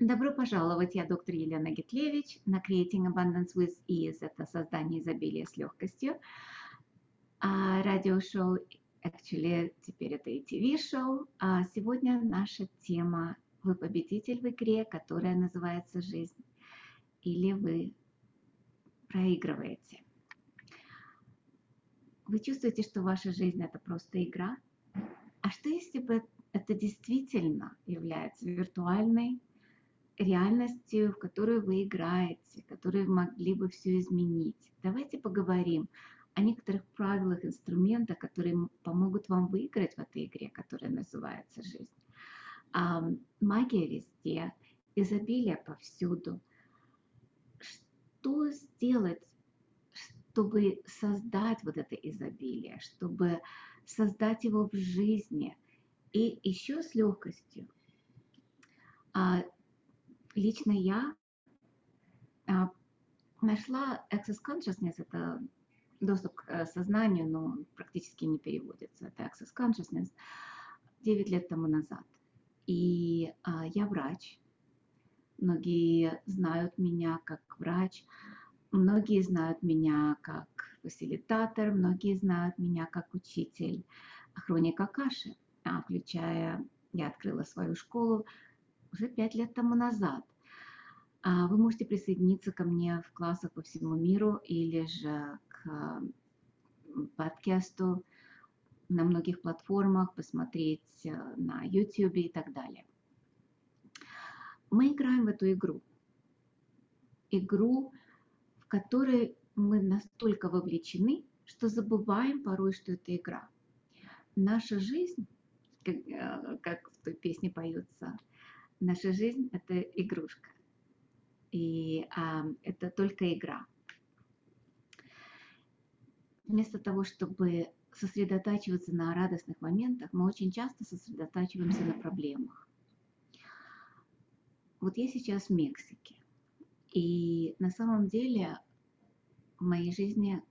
Добро пожаловать, я доктор Елена Гитлевич на Creating Abundance with Ease. Это создание изобилия с легкостью. А радиошоу, actually, теперь это и ТВ-шоу. А сегодня наша тема «Вы победитель в игре, которая называется «Жизнь» или вы проигрываете». Вы чувствуете, что ваша жизнь – это просто игра? А что если бы это действительно является виртуальной реальностью, в которую вы играете, которые могли бы все изменить. Давайте поговорим о некоторых правилах, инструментах, которые помогут вам выиграть в этой игре, которая называется жизнь. Магия везде, изобилие повсюду. Что сделать, чтобы создать вот это изобилие, чтобы создать его в жизни и еще с легкостью? А, лично я а, нашла Access Consciousness, это доступ к э, сознанию, но практически не переводится. Это Access Consciousness 9 лет тому назад. И а, я врач. Многие знают меня как врач, многие знают меня как фасилитатор, многие знают меня как учитель хроника Каши, а, включая, я открыла свою школу уже пять лет тому назад. А вы можете присоединиться ко мне в классах по всему миру или же к подкасту на многих платформах, посмотреть э, на YouTube и так далее. Мы играем в эту игру. Игру, в которой мы настолько вовлечены, что забываем порой, что это игра. Наша жизнь, как, э, как в той песне поется, Наша жизнь – это игрушка. И а, это только игра. Вместо того, чтобы сосредотачиваться на радостных моментах, мы очень часто сосредотачиваемся на проблемах. Вот я сейчас в Мексике. И на самом деле в моей жизни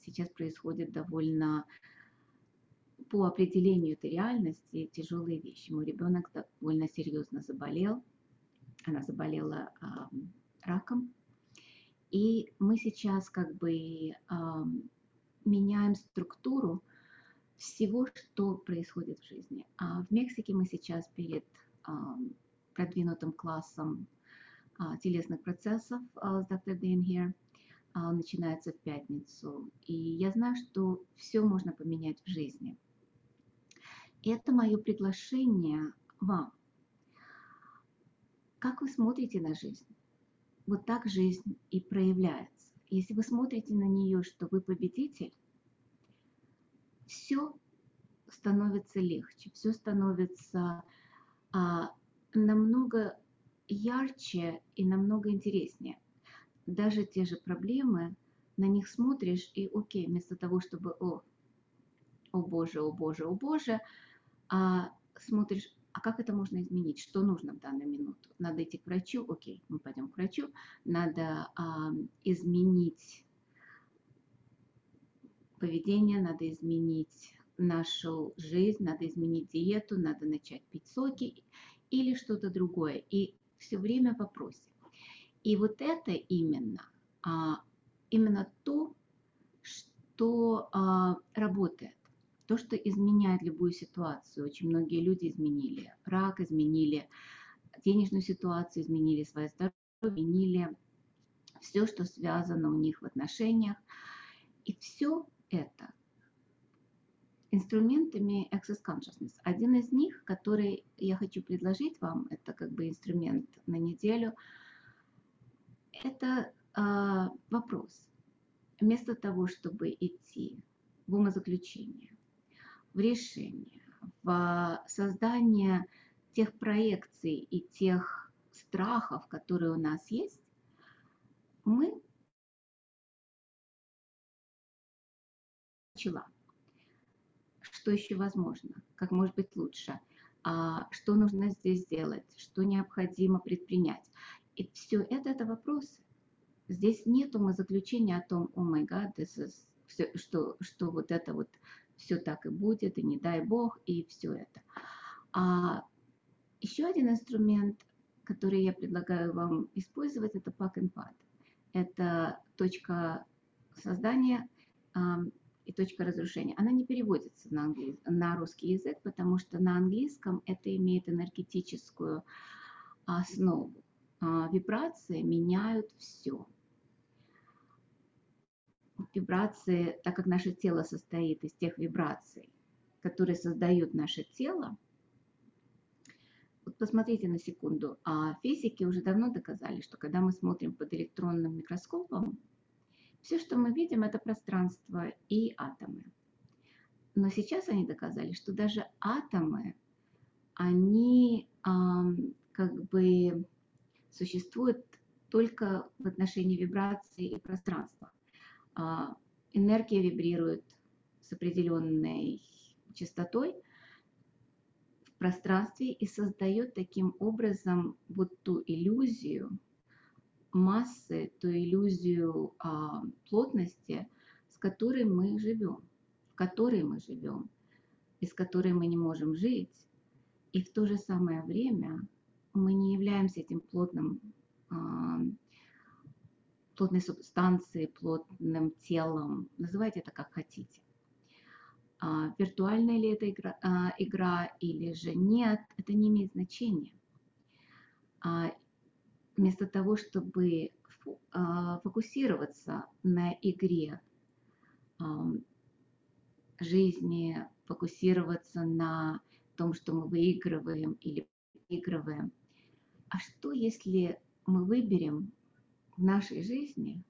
сейчас происходит довольно по определению этой реальности тяжелые вещи. Мой ребенок довольно серьезно заболел. Она заболела э, раком. И мы сейчас как бы э, меняем структуру всего, что происходит в жизни. А в Мексике мы сейчас перед э, продвинутым классом э, телесных процессов э, с Dr. Dane here начинается в пятницу. И я знаю, что все можно поменять в жизни – это мое приглашение вам. Как вы смотрите на жизнь? Вот так жизнь и проявляется. Если вы смотрите на нее, что вы победитель, все становится легче, все становится а, намного ярче и намного интереснее. Даже те же проблемы, на них смотришь и окей, вместо того, чтобы о, о боже, о боже, о боже, а смотришь, а как это можно изменить, что нужно в данную минуту. Надо идти к врачу, окей, мы пойдем к врачу, надо а, изменить поведение, надо изменить нашу жизнь, надо изменить диету, надо начать пить соки или что-то другое. И все время в вопросе. И вот это именно, а, именно то, что а, работает то, что изменяет любую ситуацию. Очень многие люди изменили рак, изменили денежную ситуацию, изменили свое здоровье, изменили все, что связано у них в отношениях. И все это инструментами Access Consciousness. Один из них, который я хочу предложить вам, это как бы инструмент на неделю, это э, вопрос. Вместо того, чтобы идти в умозаключение, в решение, в создание тех проекций и тех страхов, которые у нас есть, мы начала. Что еще возможно? Как может быть лучше? А, что нужно здесь сделать? Что необходимо предпринять? И все это, это вопросы. Здесь нету мы заключения о том, о май гад, что, что вот это вот все так и будет, и не дай бог, и все это. А еще один инструмент, который я предлагаю вам использовать, это pack and pad. Это точка создания и точка разрушения. Она не переводится на, англий, на русский язык, потому что на английском это имеет энергетическую основу. А, вибрации меняют все. Вибрации, так как наше тело состоит из тех вибраций, которые создают наше тело, вот посмотрите на секунду, а физики уже давно доказали, что когда мы смотрим под электронным микроскопом, все, что мы видим, это пространство и атомы. Но сейчас они доказали, что даже атомы, они эм, как бы существуют только в отношении вибрации и пространства. Э, энергия вибрирует с определенной частотой в пространстве и создает таким образом вот ту иллюзию, массы, ту иллюзию а, плотности, с которой мы живем, в которой мы живем, без которой мы не можем жить. И в то же самое время мы не являемся этим плотным, а, плотной субстанцией, плотным телом. Называйте это как хотите. А, виртуальная ли это игра, а, игра или же нет, это не имеет значения. А, вместо того, чтобы а, фокусироваться на игре жизни, фокусироваться на том, что мы выигрываем или проигрываем. А что, если мы выберем в нашей жизни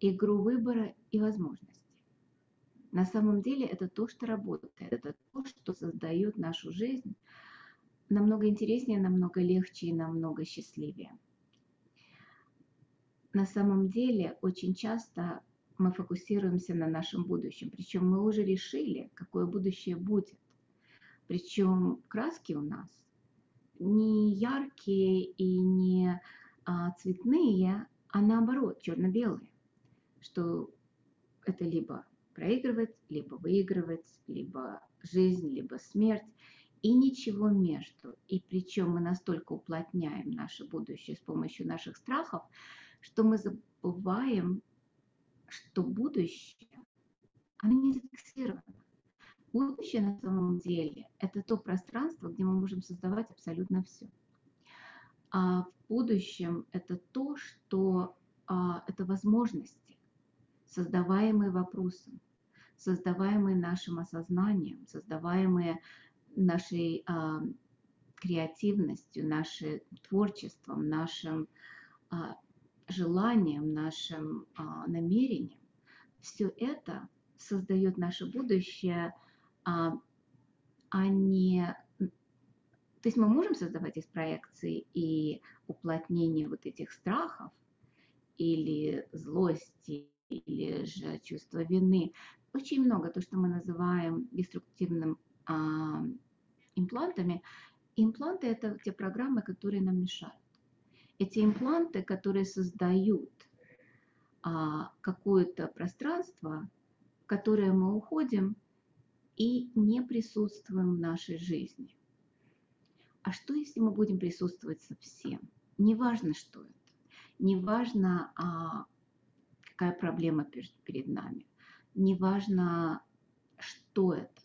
игру выбора и возможностей? На самом деле это то, что работает, это то, что создает нашу жизнь намного интереснее, намного легче и намного счастливее на самом деле очень часто мы фокусируемся на нашем будущем, причем мы уже решили, какое будущее будет. Причем краски у нас не яркие и не а, цветные, а наоборот черно-белые, что это либо проигрывать, либо выигрывать, либо жизнь, либо смерть, и ничего между. И причем мы настолько уплотняем наше будущее с помощью наших страхов, что мы забываем, что будущее, оно не зафиксировано. Будущее на самом деле – это то пространство, где мы можем создавать абсолютно все. А в будущем это то, что а, это возможности, создаваемые вопросом, создаваемые нашим осознанием, создаваемые нашей а, креативностью, нашим творчеством, нашим а, желанием, нашим намерением, все это создает наше будущее, а не... То есть мы можем создавать из проекции и уплотнения вот этих страхов или злости, или же чувства вины. Очень много то, что мы называем деструктивным а, имплантами. Импланты – это те программы, которые нам мешают эти импланты, которые создают а, какое-то пространство, в которое мы уходим и не присутствуем в нашей жизни. А что, если мы будем присутствовать совсем? Неважно, что это. Неважно, а, какая проблема перед, нами. Неважно, что это.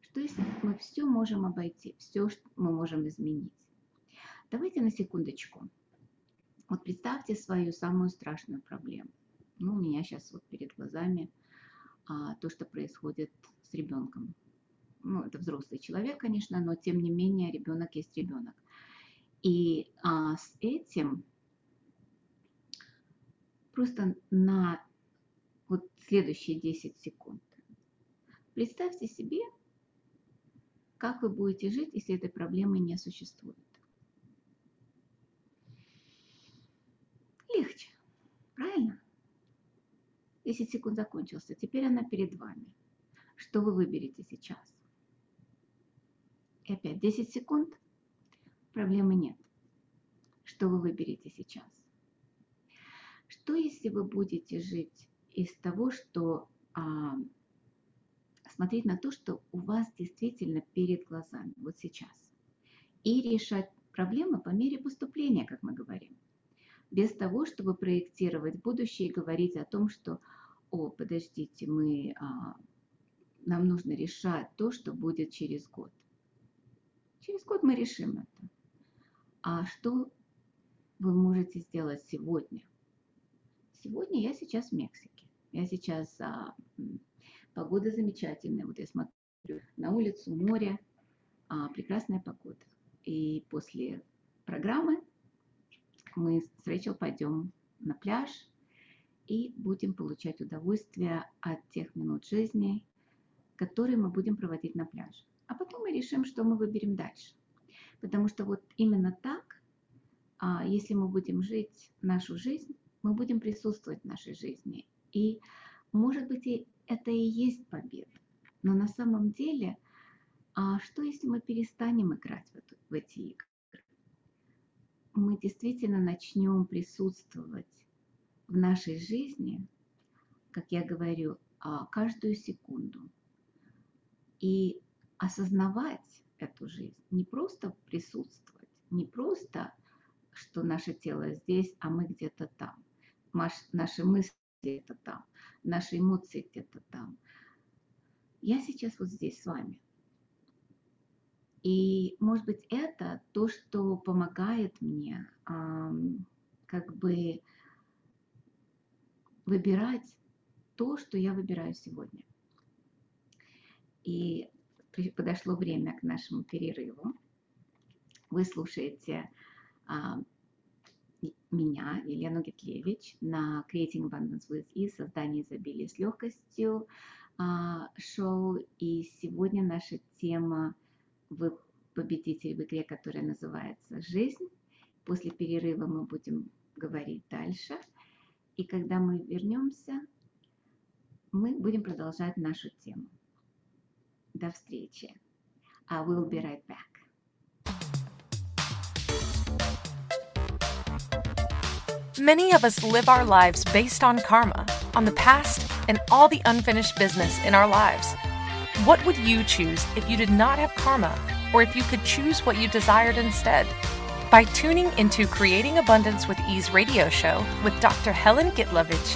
Что если мы все можем обойти, все мы можем изменить? Давайте на секундочку вот представьте свою самую страшную проблему. Ну, у меня сейчас вот перед глазами а, то, что происходит с ребенком ну, это взрослый человек, конечно, но тем не менее ребенок есть ребенок. И а, с этим просто на вот следующие 10 секунд представьте себе, как вы будете жить, если этой проблемы не существует. Легче, правильно? 10 секунд закончился, теперь она перед вами. Что вы выберете сейчас? И опять 10 секунд. Проблемы нет. Что вы выберете сейчас? Что если вы будете жить из того, что а, смотреть на то, что у вас действительно перед глазами вот сейчас, и решать проблемы по мере поступления, как мы говорим, без того, чтобы проектировать будущее и говорить о том, что, о, подождите, мы, а, нам нужно решать то, что будет через год. Через год мы решим это. А что вы можете сделать сегодня? Сегодня я сейчас в Мексике. Я сейчас, а, погода замечательная. Вот я смотрю на улицу, море, а, прекрасная погода. И после программы мы с Рэйчел пойдем на пляж и будем получать удовольствие от тех минут жизни, которые мы будем проводить на пляже. А потом мы решим, что мы выберем дальше. Потому что вот именно так, а, если мы будем жить нашу жизнь, мы будем присутствовать в нашей жизни. И, может быть, и это и есть победа. Но на самом деле, а что если мы перестанем играть в, эту, в эти игры? Мы действительно начнем присутствовать в нашей жизни, как я говорю, а, каждую секунду. И осознавать эту жизнь, не просто присутствовать, не просто, что наше тело здесь, а мы где-то там, наши мысли где-то там, наши эмоции где-то там. Я сейчас вот здесь с вами. И, может быть, это то, что помогает мне как бы выбирать то, что я выбираю сегодня. И подошло время к нашему перерыву. Вы слушаете а, меня, Елену Гитлевич, на Creating Abundance with Ease, создание изобилия с легкостью а, шоу. И сегодня наша тема вы победитель в игре, которая называется «Жизнь». После перерыва мы будем говорить дальше. И когда мы вернемся, мы будем продолжать нашу тему. До встречи. I will be right back. Many of us live our lives based on karma, on the past, and all the unfinished business in our lives. What would you choose if you did not have karma, or if you could choose what you desired instead? By tuning into Creating Abundance with Ease radio show with Dr. Helen Gitlovich,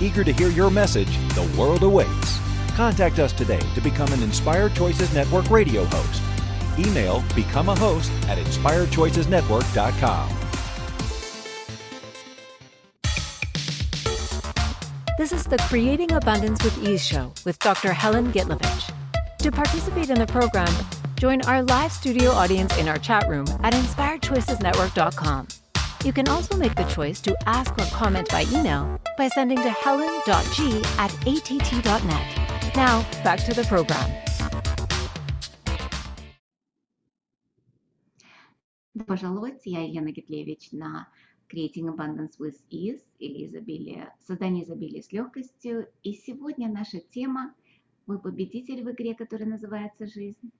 Eager to hear your message, the world awaits. Contact us today to become an Inspired Choices Network radio host. Email become a host at inspiredchoicesnetwork.com. This is the Creating Abundance with Ease show with Dr. Helen Gitlovich. To participate in the program, join our live studio audience in our chat room at inspiredchoicesnetwork.com. You can also make the choice to ask or comment by email by sending to helen.g at att.net. Now, back to the program. Пожаловать, я Елена Гитлевич на Creating Abundance with Ease или изобилие, создание изобилия с легкостью. И сегодня наша тема «Вы победитель в игре, которая называется «Жизнь»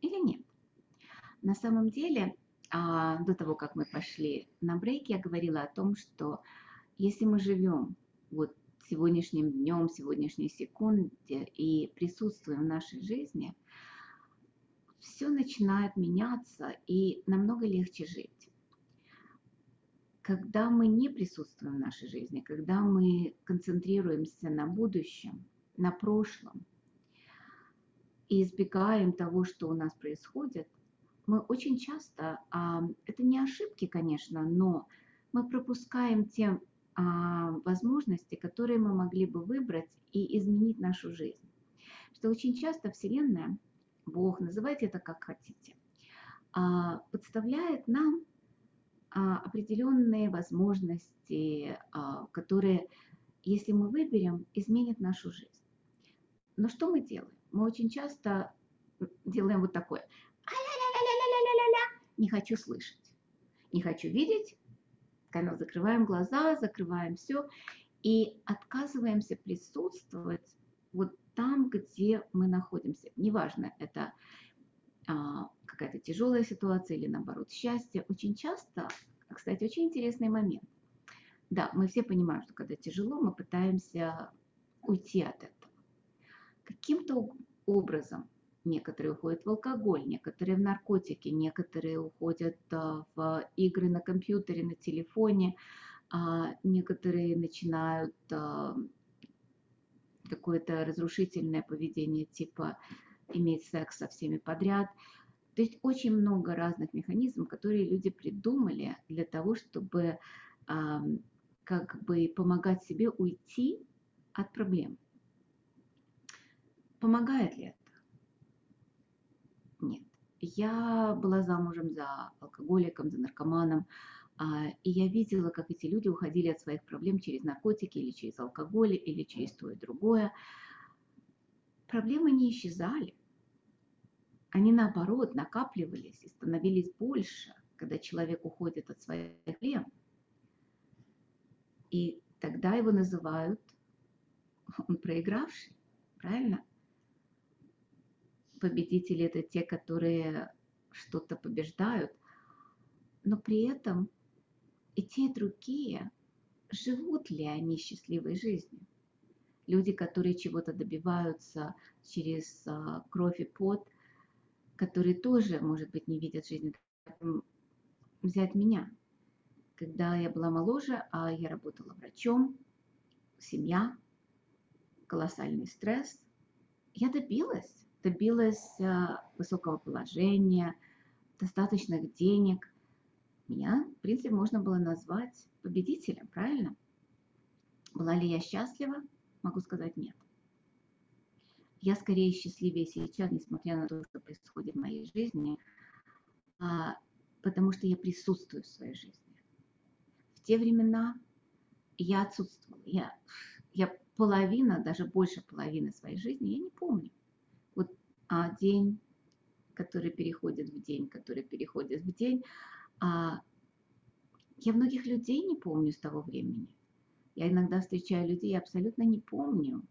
или нет?» На самом деле, до того, как мы пошли на брейк, я говорила о том, что если мы живем вот сегодняшним днем, сегодняшней секунде и присутствуем в нашей жизни, все начинает меняться и намного легче жить. Когда мы не присутствуем в нашей жизни, когда мы концентрируемся на будущем, на прошлом и избегаем того, что у нас происходит, мы очень часто, а, это не ошибки, конечно, но мы пропускаем те а, возможности, которые мы могли бы выбрать и изменить нашу жизнь. Что очень часто Вселенная, Бог, называйте это как хотите, а, подставляет нам определенные возможности, которые, если мы выберем, изменят нашу жизнь. Но что мы делаем? Мы очень часто делаем вот такое – не хочу слышать, не хочу видеть, когда закрываем глаза, закрываем все и отказываемся присутствовать вот там, где мы находимся. Неважно, это а, какая-то тяжелая ситуация или наоборот счастье. Очень часто, кстати, очень интересный момент. Да, мы все понимаем, что когда тяжело, мы пытаемся уйти от этого. Каким-то образом Некоторые уходят в алкоголь, некоторые в наркотики, некоторые уходят а, в игры на компьютере, на телефоне, а некоторые начинают а, какое-то разрушительное поведение, типа иметь секс со всеми подряд. То есть очень много разных механизмов, которые люди придумали для того, чтобы как бы помогать себе уйти от проблем. Помогает ли это? Я была замужем за алкоголиком, за наркоманом, а, и я видела, как эти люди уходили от своих проблем через наркотики или через алкоголь, или через то и другое. Проблемы не исчезали. Они наоборот накапливались и становились больше, когда человек уходит от своих проблем. И тогда его называют он проигравший, правильно? Победители это те, которые что-то побеждают, но при этом и те, и другие, живут ли они счастливой жизнью? Люди, которые чего-то добиваются через а, кровь и пот, которые тоже, может быть, не видят жизни. Взять меня. Когда я была моложе, а я работала врачом, семья, колоссальный стресс, я добилась добилась э, высокого положения, достаточных денег. Меня, в принципе, можно было назвать победителем, правильно? Была ли я счастлива? Могу сказать нет. Я скорее счастливее сейчас, несмотря на то, что происходит в моей жизни, а, потому что я присутствую в своей жизни. В те времена я отсутствовала. Я, я половина, даже больше половины своей жизни я не помню а день, который переходит в день, который переходит в день. А я многих людей не помню с того времени. Я иногда встречаю людей, я абсолютно не помню,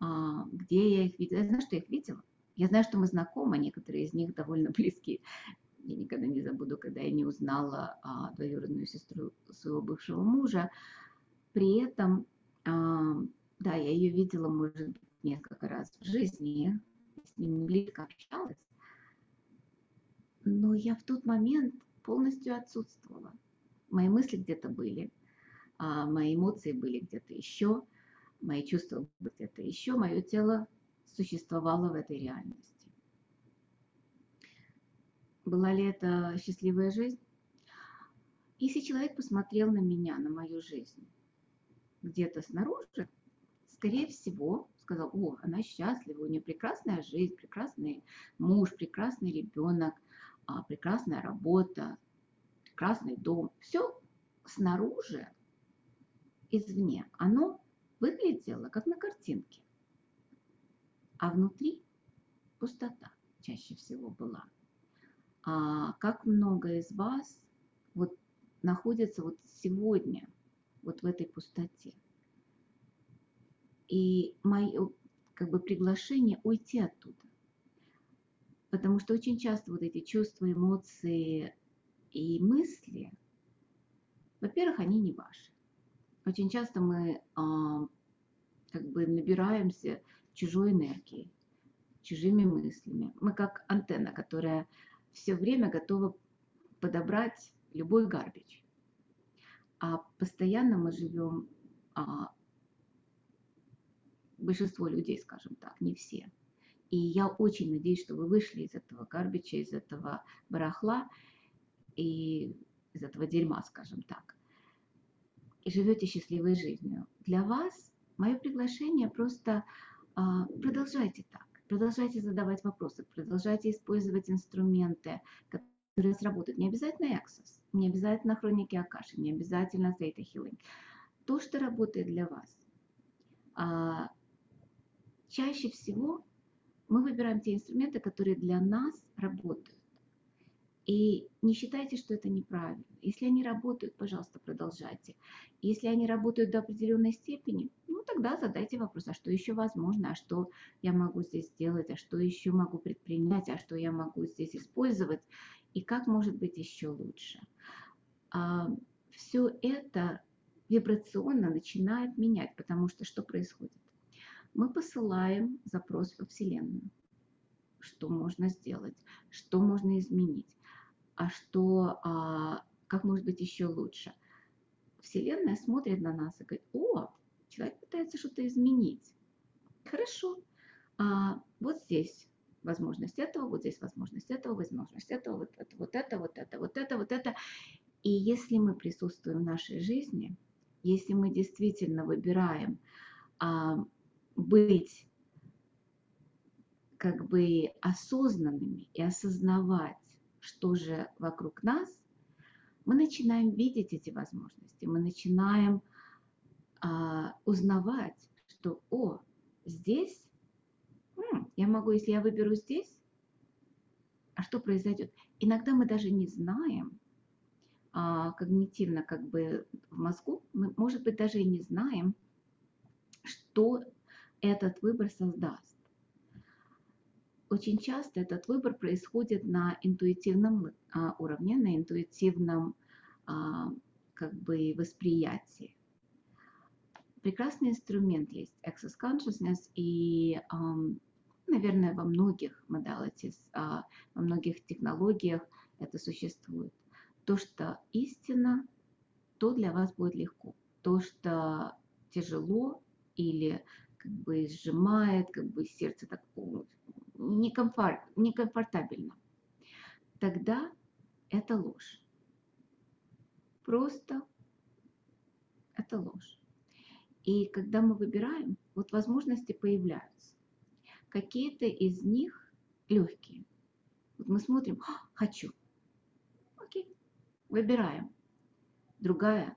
а, где я их видела. Я знаю, что я их видела. Я знаю, что мы знакомы, некоторые из них довольно близкие. Я никогда не забуду, когда я не узнала а, двоюродную сестру своего бывшего мужа. При этом, а, да, я ее видела, может быть, несколько раз в жизни, с ним близко общалась, но я в тот момент полностью отсутствовала. Мои мысли где-то были, а мои эмоции были где-то еще, мои чувства были где-то еще, мое тело существовало в этой реальности. Была ли это счастливая жизнь? Если человек посмотрел на меня, на мою жизнь, где-то снаружи, скорее всего, сказал, о, она счастлива, у нее прекрасная жизнь, прекрасный муж, прекрасный ребенок, а, прекрасная работа, прекрасный дом. Все снаружи, извне, оно выглядело как на картинке. А внутри пустота чаще всего была. А как много из вас вот находится вот сегодня вот в этой пустоте? И мое как бы приглашение уйти оттуда. Потому что очень часто вот эти чувства, эмоции, И мысли, во-первых, они не ваши. Очень часто мы а, как бы набираемся чужой энергией, чужими мыслями. Мы как антенна, которая все время готова подобрать любой гарбич. А постоянно мы живем, а, большинство людей, скажем так, не все. И я очень надеюсь, что вы вышли из этого гарбича, из этого барахла и из этого дерьма, скажем так, и живете счастливой жизнью. Для вас мое приглашение просто а, продолжайте так. Продолжайте задавать вопросы, продолжайте использовать инструменты, которые сработают. Не обязательно Access, не обязательно хроники Акаши, не обязательно Theta Healing. То, что работает для вас. Чаще всего мы выбираем те инструменты, которые для нас работают. И не считайте, что это неправильно. Если они работают, пожалуйста, продолжайте. Если они работают до определенной степени, ну тогда задайте вопрос, а что еще возможно, а что я могу здесь сделать, а что еще могу предпринять, а что я могу здесь использовать, и как может быть еще лучше. А, все это вибрационно начинает менять, потому что что происходит? Мы посылаем запрос во Вселенную. Что можно сделать? Что можно изменить? а что, а, как может быть еще лучше. Вселенная смотрит на нас и говорит, о, человек пытается что-то изменить. Хорошо, а, вот здесь возможность этого, вот здесь возможность этого, возможность этого, вот это, вот это, вот это, вот это, вот это. И если мы присутствуем в нашей жизни, если мы действительно выбираем а, быть как бы осознанными и осознавать что же вокруг нас, мы начинаем видеть эти возможности, мы начинаем а, узнавать, что, о, здесь, м, я могу, если я выберу здесь, а что произойдет? Иногда мы даже не знаем, а, когнитивно как бы в мозгу, мы, может быть, даже и не знаем, что этот выбор создаст очень часто этот выбор происходит на интуитивном а, уровне, на интуитивном а, как бы восприятии. Прекрасный инструмент есть Access Consciousness и, наверное, во многих modalities, а, во многих технологиях это существует. То, что истина, то для вас будет легко. То, что тяжело или как бы сжимает, как бы сердце так некомфорт, некомфортабельно, тогда это ложь. Просто это ложь. И когда мы выбираем, вот возможности появляются. Какие-то из них легкие. Вот мы смотрим, хочу. Окей, выбираем. Другая,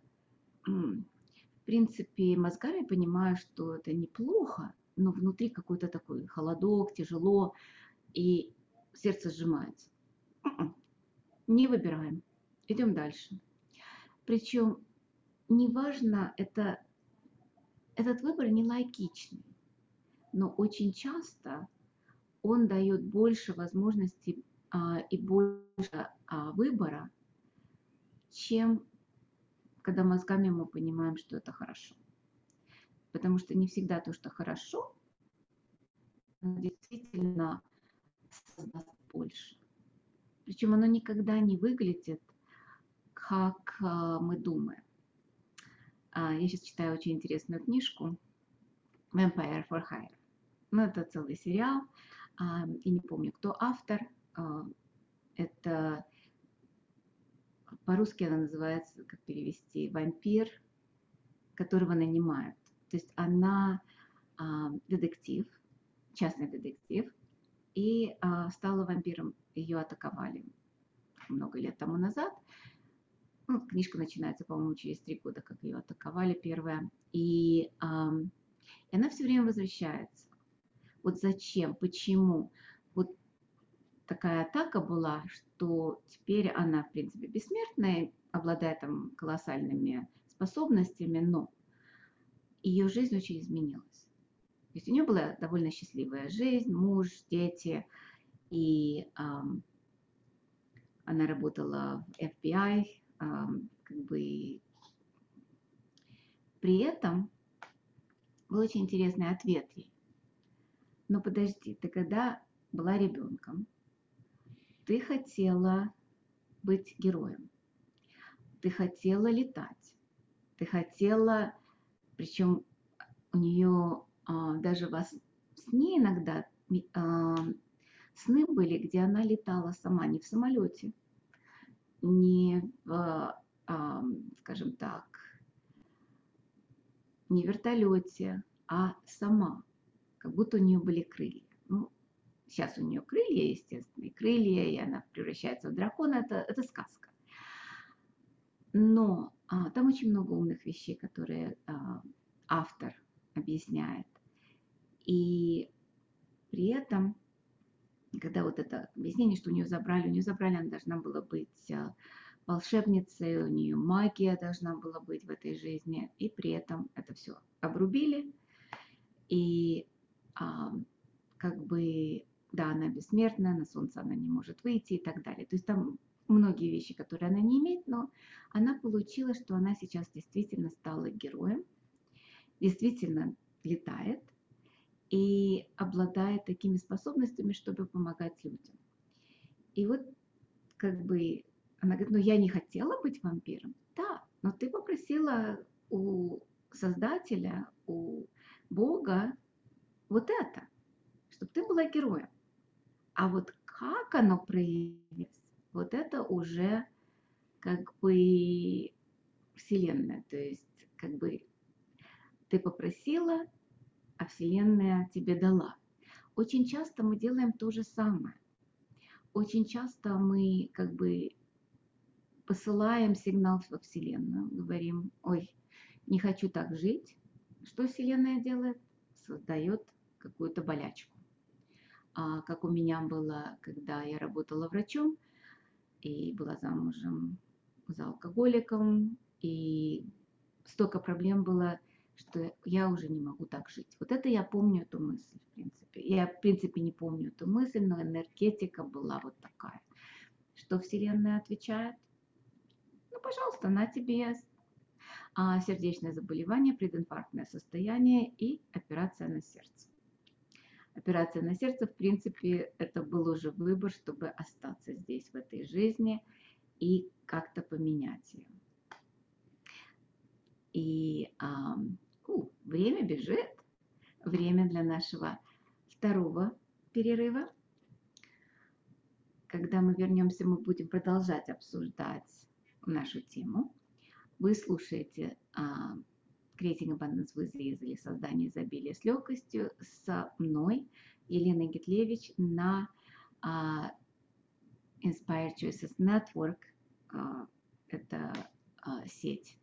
принципе, мозгами понимаю, что это неплохо, но внутри какой-то такой холодок, тяжело, и сердце сжимается. М-м. Не выбираем, идем дальше. Причем неважно, это, этот выбор не логичный, но очень часто он дает больше возможностей а, и больше а, выбора, чем когда мозгами мы понимаем, что это хорошо потому что не всегда то, что хорошо, действительно создаст больше. Причем оно никогда не выглядит, как а, мы думаем. А, я сейчас читаю очень интересную книжку Vampire for Hire. Ну, это целый сериал, а, и не помню, кто автор. Это по-русски она называется, как перевести, вампир, которого нанимают. То есть она а, детектив, частный детектив, и а, стала вампиром. Ее атаковали много лет тому назад. Ну, книжка начинается, по-моему, через три года, как ее атаковали первая. И, а, и она все время возвращается. Вот зачем, почему? Вот такая атака была, что теперь она, в принципе, бессмертная, обладает там колоссальными способностями, но ее жизнь очень изменилась. То есть у нее была довольно счастливая жизнь, муж, дети, и эм, она работала в FBI, как бы при этом был очень интересный ответ ей. Но подожди, ты когда была ребенком, ты хотела быть героем, ты хотела летать, ты хотела, причем у нее а, даже вас сне иногда а, сны были, где она летала сама, не в самолете, не в, а, скажем так, не в вертолете, а сама, как будто у нее были крылья. Ну, сейчас у нее крылья, естественно, и крылья, и она превращается в дракона, это, это сказка. Но а, там очень много умных вещей, которые а, автор объясняет. И при этом, когда вот это объяснение, что у нее забрали, у нее забрали, она должна была быть а, волшебницей, у нее магия должна была быть в этой жизни, и при этом это все обрубили, и а, как бы, да, она бессмертная, на солнце она не может выйти и так далее. То есть там многие вещи, которые она не имеет, но она получила, что она сейчас действительно стала героем, действительно летает и обладает такими способностями, чтобы помогать людям. И вот как бы она говорит, ну я не хотела быть вампиром. Да, но ты попросила у Создателя, у Бога вот это, чтобы ты была героем. А вот как оно проявилось, вот это уже как бы Вселенная. То есть как бы ты попросила, а Вселенная тебе дала. Очень часто мы делаем то же самое. Очень часто мы как бы посылаем сигнал во Вселенную, говорим, ой, не хочу так жить. Что Вселенная делает? Создает какую-то болячку. А как у меня было, когда я работала врачом и была замужем за алкоголиком, и столько проблем было, что я уже не могу так жить. Вот это я помню эту мысль, в принципе. Я, в принципе, не помню эту мысль, но энергетика была вот такая. Что Вселенная отвечает? пожалуйста, на тебе а, сердечное заболевание, прединфарктное состояние и операция на сердце. Операция на сердце, в принципе, это был уже выбор, чтобы остаться здесь, в этой жизни, и как-то поменять ее. И а, у, время бежит, время для нашего второго перерыва. Когда мы вернемся, мы будем продолжать обсуждать нашу тему. Вы слушаете а, Creating Abundance Ease или создание изобилия с легкостью с мной, Еленой Гитлевич, на а, Inspired Choices Network. А, это а, сеть,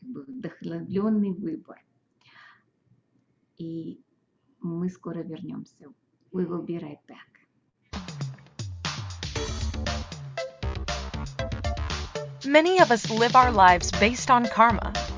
как бы вдохновленный выбор. И мы скоро вернемся. We will be right back. Many of us live our lives based on karma,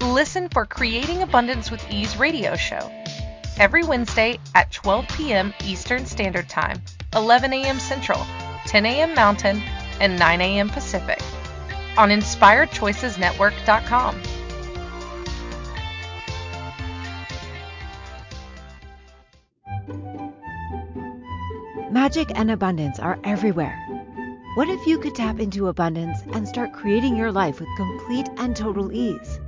Listen for Creating Abundance with Ease radio show every Wednesday at 12 p.m. Eastern Standard Time, 11 a.m. Central, 10 a.m. Mountain, and 9 a.m. Pacific on InspiredChoicesNetwork.com. Magic and abundance are everywhere. What if you could tap into abundance and start creating your life with complete and total ease?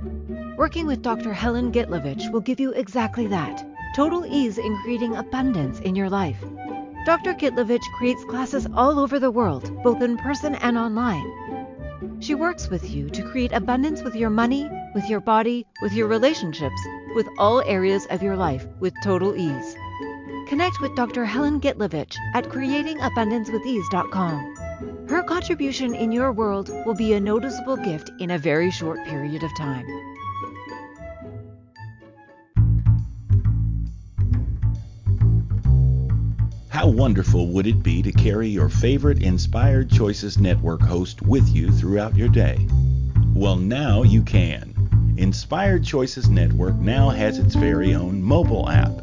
Working with Dr. Helen Gitlovich will give you exactly that total ease in creating abundance in your life. Dr. Gitlovich creates classes all over the world, both in person and online. She works with you to create abundance with your money, with your body, with your relationships, with all areas of your life with total ease. Connect with Dr. Helen Gitlovich at creatingabundancewithease.com. Her contribution in your world will be a noticeable gift in a very short period of time. How wonderful would it be to carry your favorite Inspired Choices Network host with you throughout your day? Well, now you can. Inspired Choices Network now has its very own mobile app.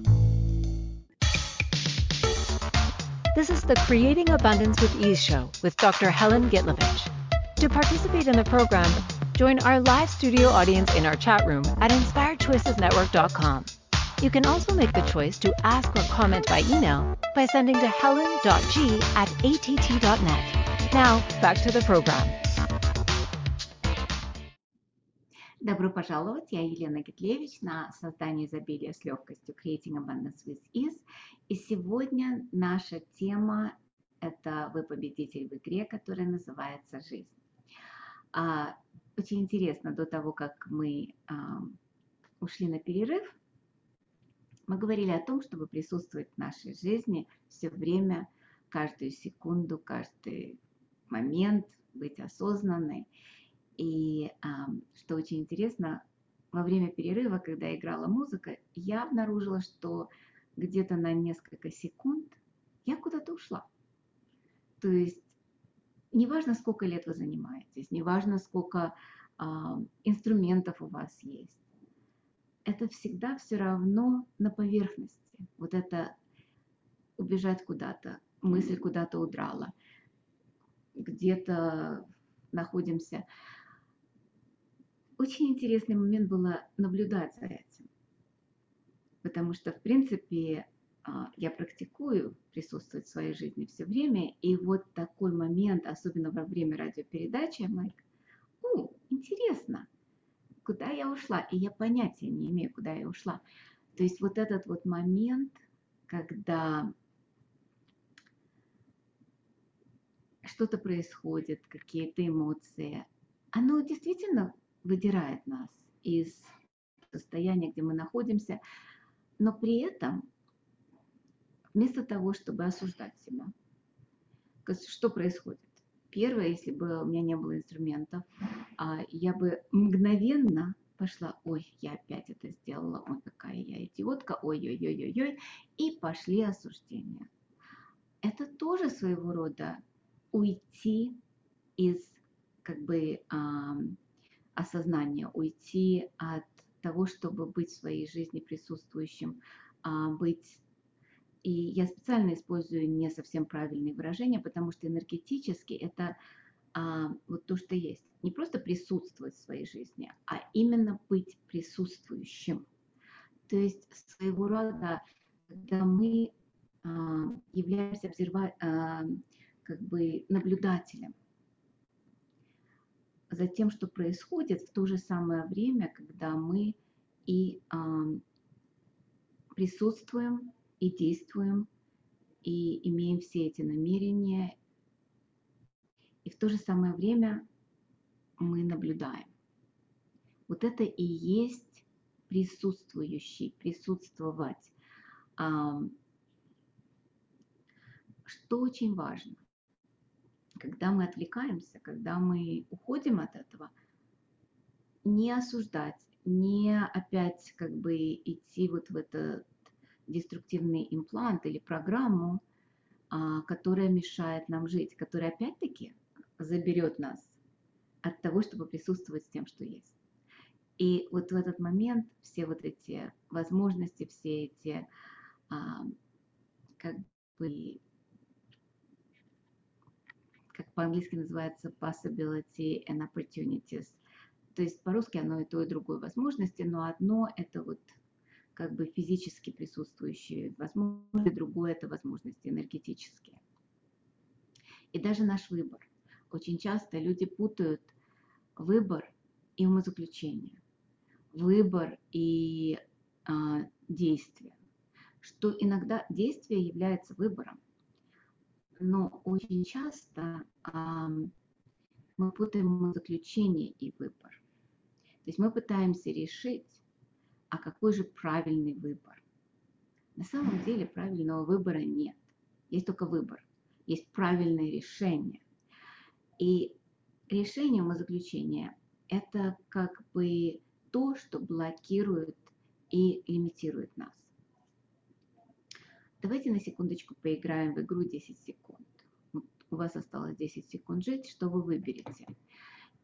This is the Creating Abundance with Ease show with Dr. Helen Gitlovich. To participate in the program, join our live studio audience in our chat room at inspiredchoicesnetwork.com. You can also make the choice to ask or comment by email by sending to helen.g at att.net. Now, back to the program. Добро пожаловать, я Елена Гитлевич на создание изобилия с легкостью Creating Abundance with Ease. И сегодня наша тема – это вы победитель в игре, которая называется «Жизнь». А, очень интересно, до того, как мы а, ушли на перерыв, мы говорили о том, чтобы присутствовать в нашей жизни все время, каждую секунду, каждый момент, быть осознанной – и что очень интересно, во время перерыва, когда играла музыка, я обнаружила, что где-то на несколько секунд я куда-то ушла. То есть неважно, сколько лет вы занимаетесь, неважно, сколько э, инструментов у вас есть, это всегда все равно на поверхности. Вот это убежать куда-то, мысль куда-то удрала, где-то находимся очень интересный момент было наблюдать за этим. Потому что, в принципе, а, я практикую присутствовать в своей жизни все время, и вот такой момент, особенно во время радиопередачи, Майк, о, интересно, куда я ушла? И я понятия не имею, куда я ушла. То есть вот этот вот момент, когда что-то происходит, какие-то эмоции, оно действительно выдирает нас из состояния, где мы находимся, но при этом вместо того, чтобы осуждать себя, что происходит? Первое, если бы у меня не было инструментов, а, я бы мгновенно пошла, ой, я опять это сделала, ой, какая я идиотка, ой-ой-ой-ой-ой, и пошли осуждения. Это тоже своего рода уйти из как бы осознания, уйти от того, чтобы быть в своей жизни присутствующим, а, быть и я специально использую не совсем правильные выражения, потому что энергетически это а, вот то, что есть. Не просто присутствовать в своей жизни, а именно быть присутствующим. То есть своего рода, когда мы а, являемся обсерва... а, как бы наблюдателем за тем, что происходит в то же самое время, когда мы и э, присутствуем, и действуем, и имеем все эти намерения, и в то же самое время мы наблюдаем. Вот это и есть присутствующий, присутствовать. Что очень важно – когда мы отвлекаемся, когда мы уходим от этого, не осуждать, не опять как бы идти вот в этот деструктивный имплант или программу, а, которая мешает нам жить, которая опять-таки заберет нас от того, чтобы присутствовать с тем, что есть. И вот в этот момент все вот эти возможности, все эти а, как бы как по-английски называется possibility and opportunities. То есть по-русски оно и то, и другое возможности, но одно это вот как бы физически присутствующие возможности, другое это возможности энергетические. И даже наш выбор. Очень часто люди путают выбор и умозаключение. выбор и а, действие. Что иногда действие является выбором, но очень часто мы путаем заключение и выбор. То есть мы пытаемся решить, а какой же правильный выбор. На самом деле правильного выбора нет. Есть только выбор. Есть правильное решение. И решение умозаключения – это как бы то, что блокирует и лимитирует нас. Давайте на секундочку поиграем в игру 10 секунд. У вас осталось 10 секунд жить, что вы выберете.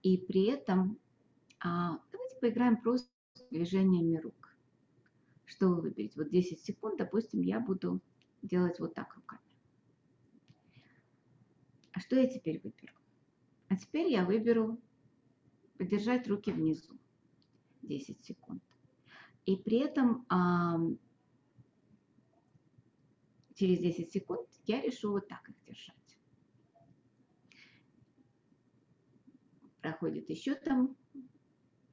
И при этом а, давайте поиграем просто движениями рук. Что вы выберете? Вот 10 секунд, допустим, я буду делать вот так руками. А что я теперь выберу? А теперь я выберу подержать руки внизу 10 секунд. И при этом а, через 10 секунд я решу вот так их держать. Проходит еще там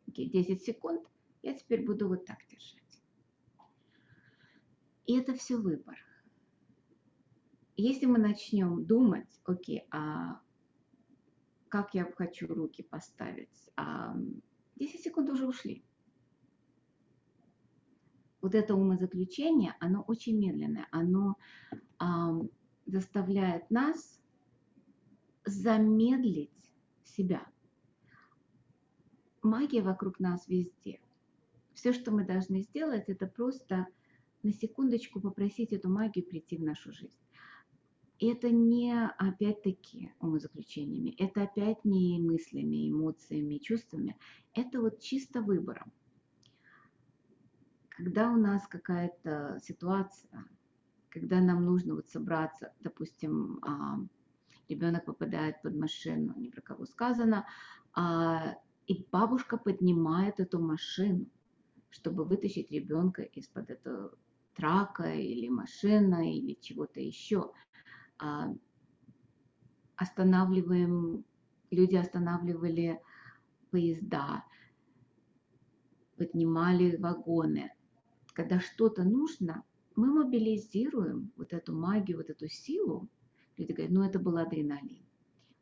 10 секунд, я теперь буду вот так держать. И это все выбор. Если мы начнем думать, окей, а как я хочу руки поставить, а 10 секунд уже ушли. Вот это умозаключение, оно очень медленное, оно а, заставляет нас замедлить себя магия вокруг нас везде. Все, что мы должны сделать, это просто на секундочку попросить эту магию прийти в нашу жизнь. И это не опять-таки умозаключениями, это опять не мыслями, эмоциями, чувствами, это вот чисто выбором. Когда у нас какая-то ситуация, когда нам нужно вот собраться, допустим, а, ребенок попадает под машину, ни про кого сказано, а и бабушка поднимает эту машину, чтобы вытащить ребенка из-под этого трака или машины или чего-то еще. А, останавливаем, люди останавливали поезда, поднимали вагоны. Когда что-то нужно, мы мобилизируем вот эту магию, вот эту силу. Люди говорят, ну это был адреналин.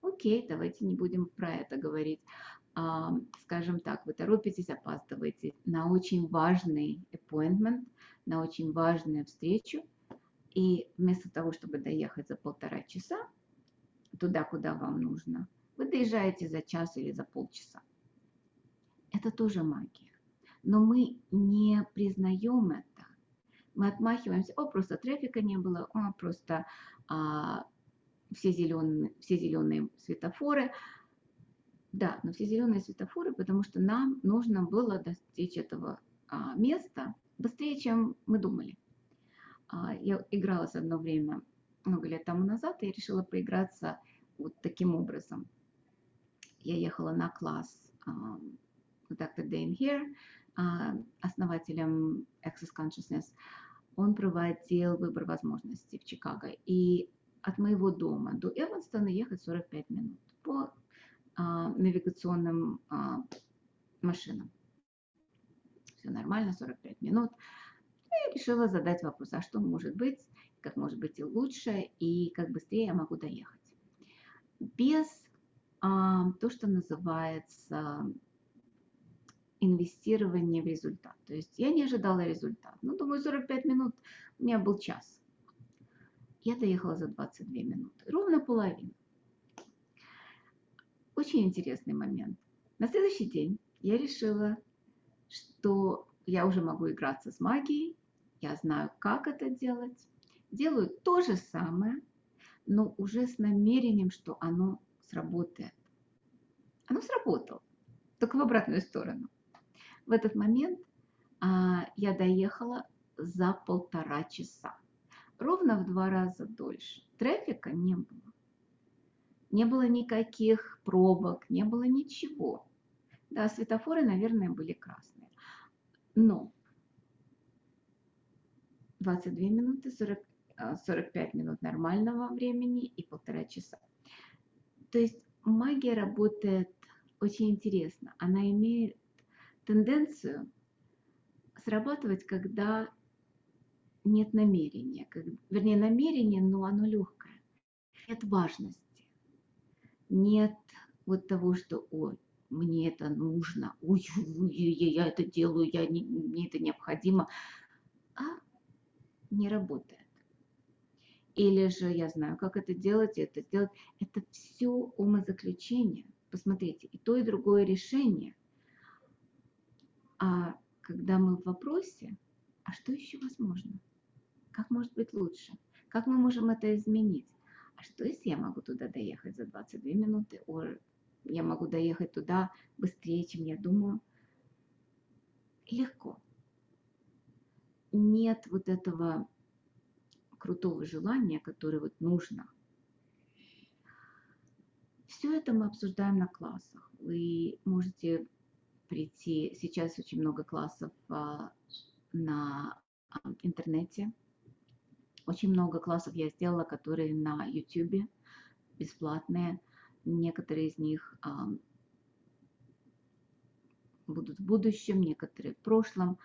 Окей, давайте не будем про это говорить скажем так, вы торопитесь, опаздываете на очень важный appointment, на очень важную встречу, и вместо того, чтобы доехать за полтора часа туда, куда вам нужно, вы доезжаете за час или за полчаса. Это тоже магия. Но мы не признаем это. Мы отмахиваемся, о, просто трафика не было, о, просто а, все, зеленые, все зеленые светофоры, да, но все зеленые светофоры, потому что нам нужно было достичь этого а, места быстрее, чем мы думали. А, я игралась одно время, много лет тому назад, и решила поиграться вот таким образом. Я ехала на класс а, Dr. Dane Here, а, основателем Access Consciousness. Он проводил выбор возможностей в Чикаго. И от моего дома до Эванстона ехать 45 минут по навигационным а, машинам. Все нормально, 45 минут. И решила задать вопрос, а что может быть, как может быть и лучше, и как быстрее я могу доехать. Без а, то, что называется инвестирование в результат. То есть я не ожидала результат. Ну, думаю, 45 минут, у меня был час. Я доехала за 22 минуты, ровно половину. Очень интересный момент. На следующий день я решила, что я уже могу играться с магией, я знаю, как это делать. Делаю то же самое, но уже с намерением, что оно сработает. Оно сработало, только в обратную сторону. В этот момент а, я доехала за полтора часа. Ровно в два раза дольше. Трафика не было не было никаких пробок, не было ничего. Да, светофоры, наверное, были красные. Но 22 минуты, 40, 45 а, минут нормального времени и полтора часа. То есть магия работает очень интересно. Она имеет тенденцию срабатывать, когда нет намерения, как, вернее намерение, но оно легкое. Нет важности, нет вот того, что, ой, мне это нужно, ой, я это делаю, я не, мне это необходимо, а не работает. Или же я знаю, как это делать, это сделать. Это все умозаключение. Посмотрите, и то, и другое решение. А когда мы в вопросе, а что еще возможно? Как может быть лучше? Как мы можем это изменить? Что если я могу туда доехать за 22 минуты? О, я могу доехать туда быстрее, чем я думаю? Легко. Нет вот этого крутого желания, которое вот нужно. Все это мы обсуждаем на классах. Вы можете прийти, сейчас очень много классов а, на а, интернете. Очень много классов я сделала, которые на YouTube бесплатные. Некоторые из них а, будут в будущем, некоторые в прошлом.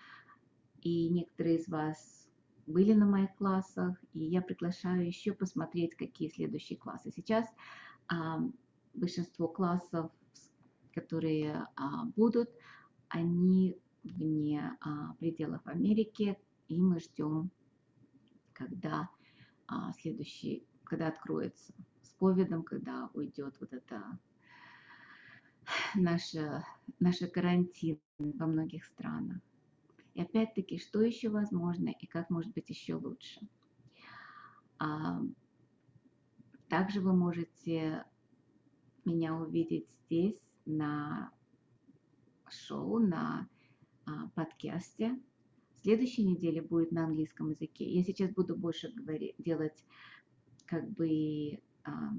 И некоторые из вас были на моих классах, и я приглашаю еще посмотреть, какие следующие классы. Сейчас а, большинство классов, которые а, будут, они вне а, пределов Америки, и мы ждем, когда а, следующий, когда откроется с ковидом, когда уйдет вот это наша, наша карантин во многих странах. И опять-таки, что еще возможно и как может быть еще лучше. А, также вы можете меня увидеть здесь на шоу, на а, подкасте. Следующей неделе будет на английском языке. Я сейчас буду больше говорить, делать как бы а,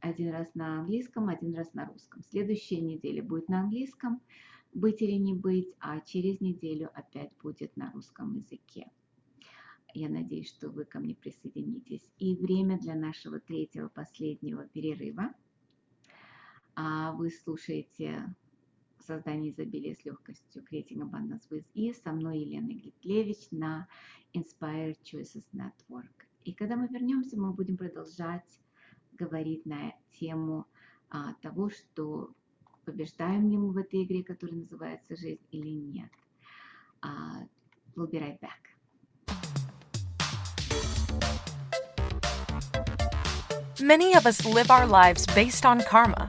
один раз на английском, один раз на русском. Следующая неделя будет на английском, быть или не быть, а через неделю опять будет на русском языке. Я надеюсь, что вы ко мне присоединитесь. И время для нашего третьего, последнего перерыва. А вы слушаете создание изобилия с легкостью Creating Abundance with Ease со мной Еленой Гитлевич на Inspired Choices Network. И когда мы вернемся, мы будем продолжать говорить на тему а, того, что побеждаем ли мы в этой игре, которая называется жизнь или нет. Uh, we'll be right back. Many of us live our lives based on karma,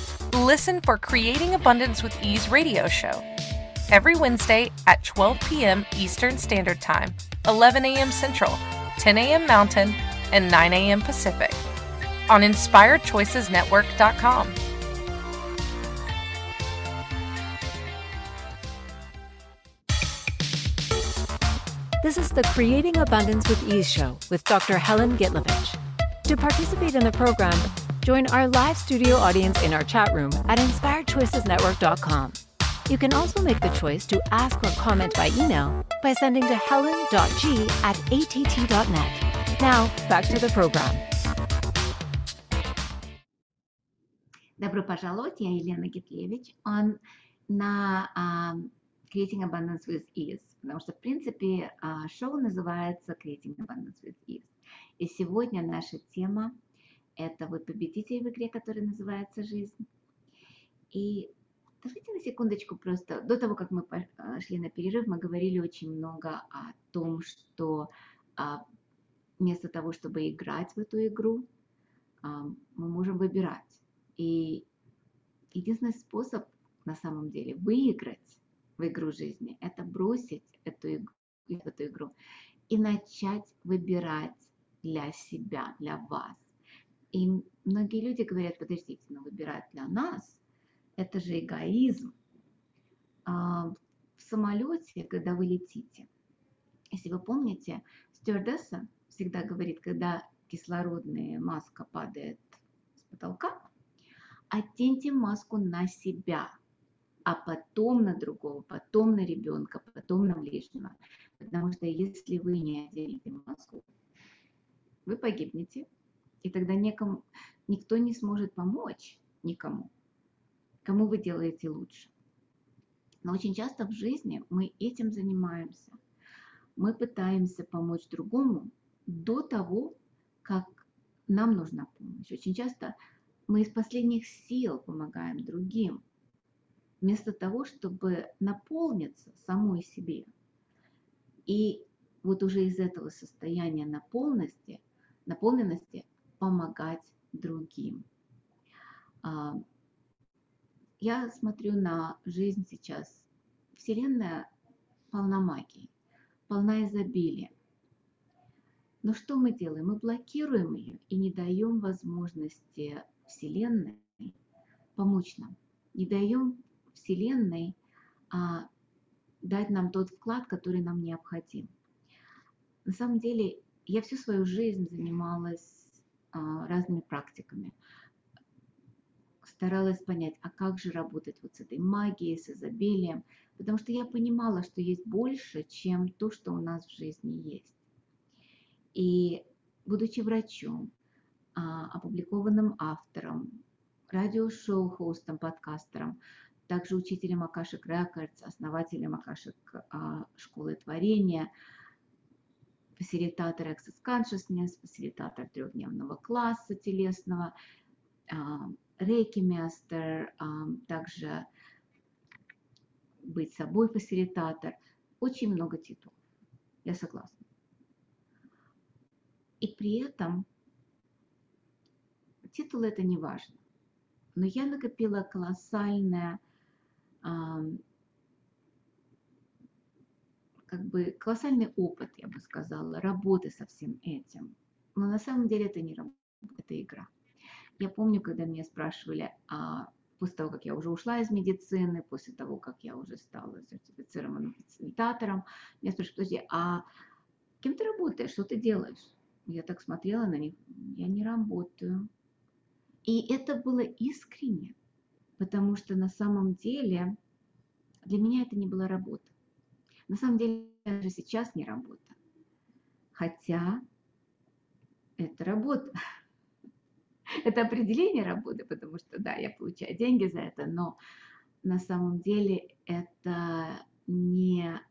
Listen for Creating Abundance with Ease radio show every Wednesday at 12 p.m. Eastern Standard Time, 11 a.m. Central, 10 a.m. Mountain, and 9 a.m. Pacific on InspiredChoicesNetwork.com. This is the Creating Abundance with Ease show with Dr. Helen Gitlovich. To participate in the program, join our live studio audience in our chat room at inspiredchoicesnetwork.com. You can also make the choice to ask or comment by email by sending to helen.g at att.net. Now, back to the program. Добро пожаловать, я Елена Гитлевич. Он на um, Creating Abundance with Ease, потому что, в принципе, а, шоу называется Creating Abundance with Ease. И сегодня наша тема – это вы победитель в игре, которая называется «Жизнь». И давайте на секундочку просто, до того, как мы шли на перерыв, мы говорили очень много о том, что а, вместо того, чтобы играть в эту игру, а, мы можем выбирать. И единственный способ на самом деле выиграть в игру жизни. Это бросить эту игру, эту игру и начать выбирать для себя, для вас. И многие люди говорят, подождите, но выбирать для нас, это же эгоизм. А, в самолете, когда вы летите, если вы помните, стюардесса всегда говорит, когда кислородная маска падает с потолка, оденьте маску на себя, а потом на другого, потом на ребенка, потом на ближнего. Потому что если вы не оденете маску, вы погибнете, и тогда некому, никто не сможет помочь никому, кому вы делаете лучше. Но очень часто в жизни мы этим занимаемся. Мы пытаемся помочь другому до того, как нам нужна помощь. Очень часто мы из последних сил помогаем другим, вместо того, чтобы наполниться самой себе. И вот уже из этого состояния наполненности, наполненности помогать другим. А, я смотрю на жизнь сейчас. Вселенная полна магии, полна изобилия. Но что мы делаем? Мы блокируем ее и не даем возможности Вселенной помочь нам. Не даем Вселенной а, дать нам тот вклад, который нам необходим. На самом деле, я всю свою жизнь занималась разными практиками старалась понять, а как же работать вот с этой магией, с изобилием, потому что я понимала, что есть больше, чем то, что у нас в жизни есть. И будучи врачом, а, опубликованным автором, радиошоу хостом, подкастером, также учителем Акашек Рекордс, основателем Акашек а, школы творения, фасилитатор Access Consciousness, фасилитатор трехдневного класса телесного, а, рейки-мастер, также быть собой фасилитатор. Очень много титулов. Я согласна. И при этом титул это не важно. Но я накопила колоссальное, как бы колоссальный опыт, я бы сказала, работы со всем этим. Но на самом деле это не работа, это игра. Я помню, когда меня спрашивали, а после того, как я уже ушла из медицины, после того, как я уже стала сертифицированным фасилитатором, меня спрашивают, подожди, а кем ты работаешь, что ты делаешь? Я так смотрела на них, я не работаю. И это было искренне, потому что на самом деле для меня это не была работа. На самом деле даже сейчас не работа. Хотя это работа. это определение работы, потому что, да, я получаю деньги за это, но на самом деле это не,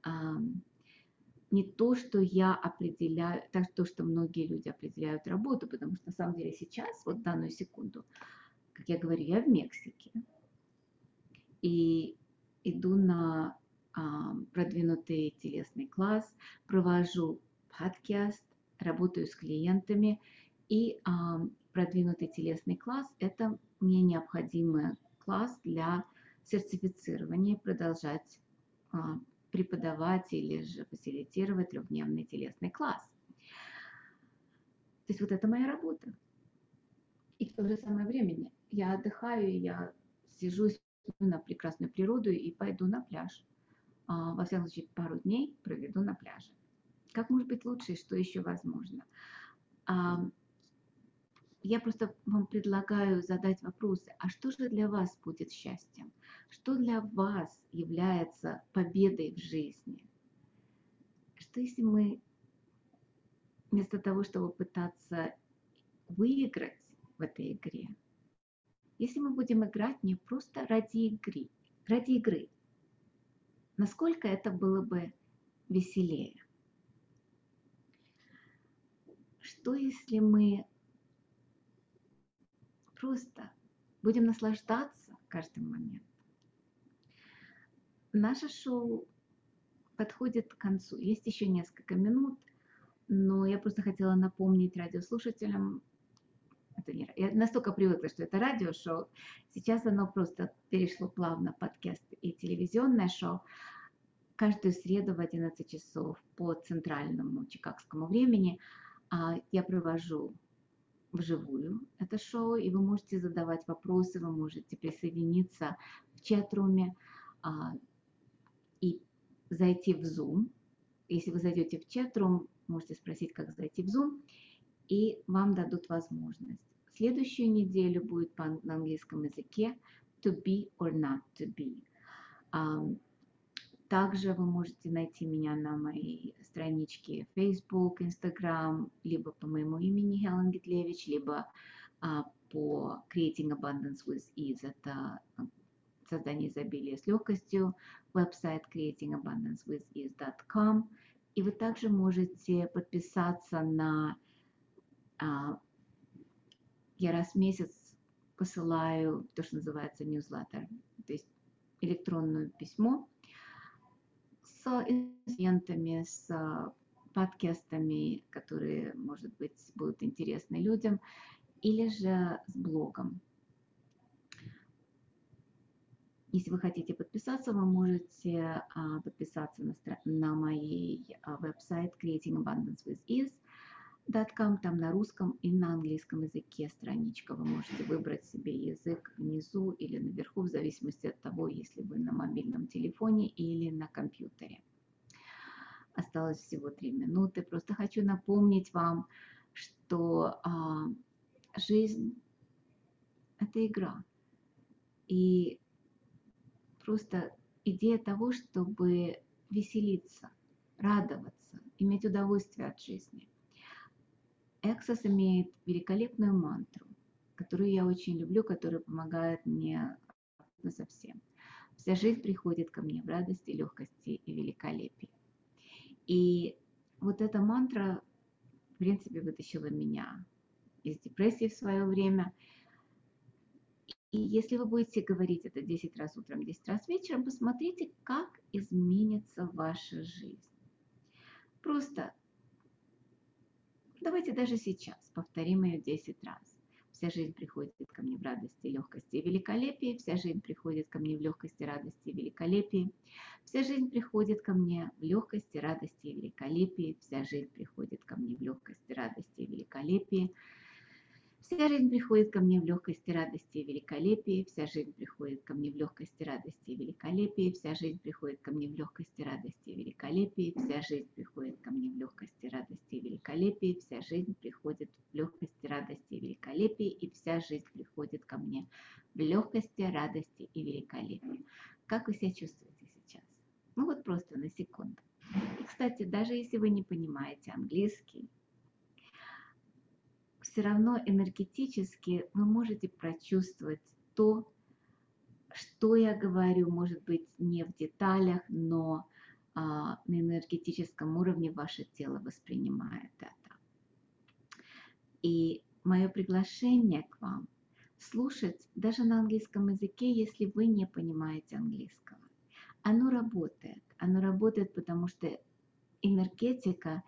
не то, что я определяю, так то, что многие люди определяют работу, потому что на самом деле сейчас, вот в данную секунду, как я говорю, я в Мексике и иду на продвинутый телесный класс, провожу подкаст, работаю с клиентами и продвинутый телесный класс – это мне необходимый класс для сертифицирования, продолжать а, преподавать или же фасилитировать трехдневный телесный класс. То есть вот это моя работа. И в то же самое время я отдыхаю, я сижу на прекрасную природу и пойду на пляж. А, во всяком случае, пару дней проведу на пляже. Как может быть лучше что еще возможно? я просто вам предлагаю задать вопросы, а что же для вас будет счастьем? Что для вас является победой в жизни? Что если мы вместо того, чтобы пытаться выиграть в этой игре, если мы будем играть не просто ради игры, ради игры, насколько это было бы веселее? Что если мы Просто будем наслаждаться каждым моментом. Наше шоу подходит к концу. Есть еще несколько минут, но я просто хотела напомнить радиослушателям, это не, я настолько привыкла, что это радиошоу, сейчас оно просто перешло плавно в подкаст и телевизионное шоу. Каждую среду в 11 часов по центральному чикагскому времени а, я провожу вживую это шоу, и вы можете задавать вопросы, вы можете присоединиться в чат-руме а, и зайти в Zoom если вы зайдете в чат-рум, можете спросить, как зайти в Zoom, и вам дадут возможность. Следующую неделю будет по, на английском языке to be or not to be. Также вы можете найти меня на моей страничке Facebook, Instagram, либо по моему имени Хелен Гитлевич, либо а, по Creating Abundance with Ease. Это создание изобилия с легкостью, веб-сайт creatingabundancewithease.com. И вы также можете подписаться на... А, я раз в месяц посылаю то, что называется newsletter, то есть электронное письмо, с инструментами, с подкастами, которые, может быть, будут интересны людям, или же с блогом. Если вы хотите подписаться, вы можете а, подписаться на, на моей а, веб-сайт Creating Abundance with Ease. .com, там на русском и на английском языке страничка. Вы можете выбрать себе язык внизу или наверху, в зависимости от того, если вы на мобильном телефоне или на компьютере. Осталось всего три минуты. Просто хочу напомнить вам, что а, жизнь – это игра. И просто идея того, чтобы веселиться, радоваться, иметь удовольствие от жизни – Эксос имеет великолепную мантру, которую я очень люблю, которая помогает мне совсем. Вся жизнь приходит ко мне в радости, легкости и великолепии. И вот эта мантра, в принципе, вытащила меня из депрессии в свое время. И если вы будете говорить это 10 раз утром, 10 раз вечером, посмотрите, как изменится ваша жизнь. Просто Давайте даже сейчас повторим ее 10 раз. Вся жизнь приходит ко мне в радости, легкости и великолепии. Вся жизнь приходит ко мне в легкости, радости и великолепии. Вся жизнь приходит ко мне в легкости, радости и великолепии. Вся жизнь приходит ко мне в легкости, радости и великолепии. Вся жизнь приходит ко мне в легкости, радости и великолепии. Вся жизнь приходит ко мне в легкости, радости и великолепии. Вся жизнь приходит ко мне в легкости, радости и великолепии. Вся жизнь приходит ко мне в легкости, радости и великолепии. Вся жизнь приходит в легкости, радости и великолепии. И вся жизнь приходит ко мне в легкости, радости и великолепии. Как вы себя чувствуете сейчас? Ну вот просто на секунду. И, кстати, даже если вы не понимаете английский, все равно энергетически вы можете прочувствовать то, что я говорю, может быть, не в деталях, но а, на энергетическом уровне ваше тело воспринимает это. И мое приглашение к вам слушать даже на английском языке, если вы не понимаете английского. Оно работает. Оно работает, потому что энергетика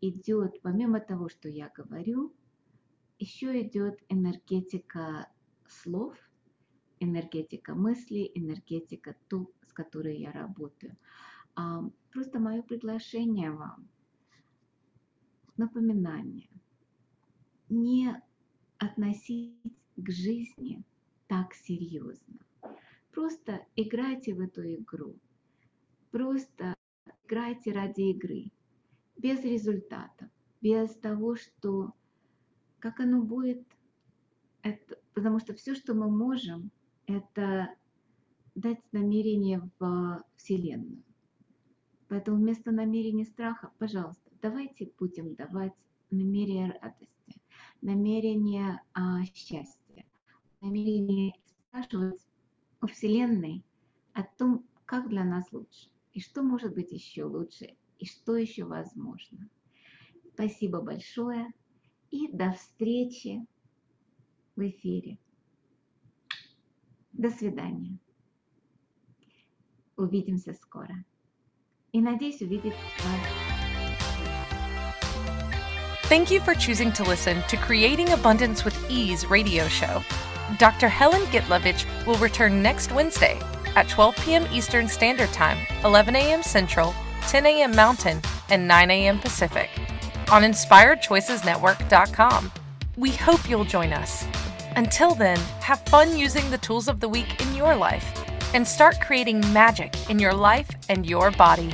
идет, помимо того, что я говорю, еще идет энергетика слов, энергетика мыслей, энергетика ту, с которой я работаю. А, просто мое приглашение вам, напоминание, не относить к жизни так серьезно. Просто играйте в эту игру. Просто играйте ради игры, без результатов, без того, что как оно будет, это, потому что все, что мы можем, это дать намерение в Вселенную. Поэтому вместо намерения страха, пожалуйста, давайте будем давать намерение радости, намерение а, счастья, намерение спрашивать у Вселенной о том, как для нас лучше, и что может быть еще лучше, и что еще возможно. Спасибо большое и до встречи в эфире. До свидания. Увидимся скоро. И надеюсь увидеть вас. Thank you for choosing to listen to Creating Abundance with Ease radio show. Dr. Helen Gitlovich will return next Wednesday at 12 p.m. Eastern Standard Time, 11 a.m. Central, 10 a.m. Mountain, and 9 a.m. Pacific on InspiredChoicesNetwork.com. We hope you'll join us. Until then, have fun using the tools of the week in your life and start creating magic in your life and your body.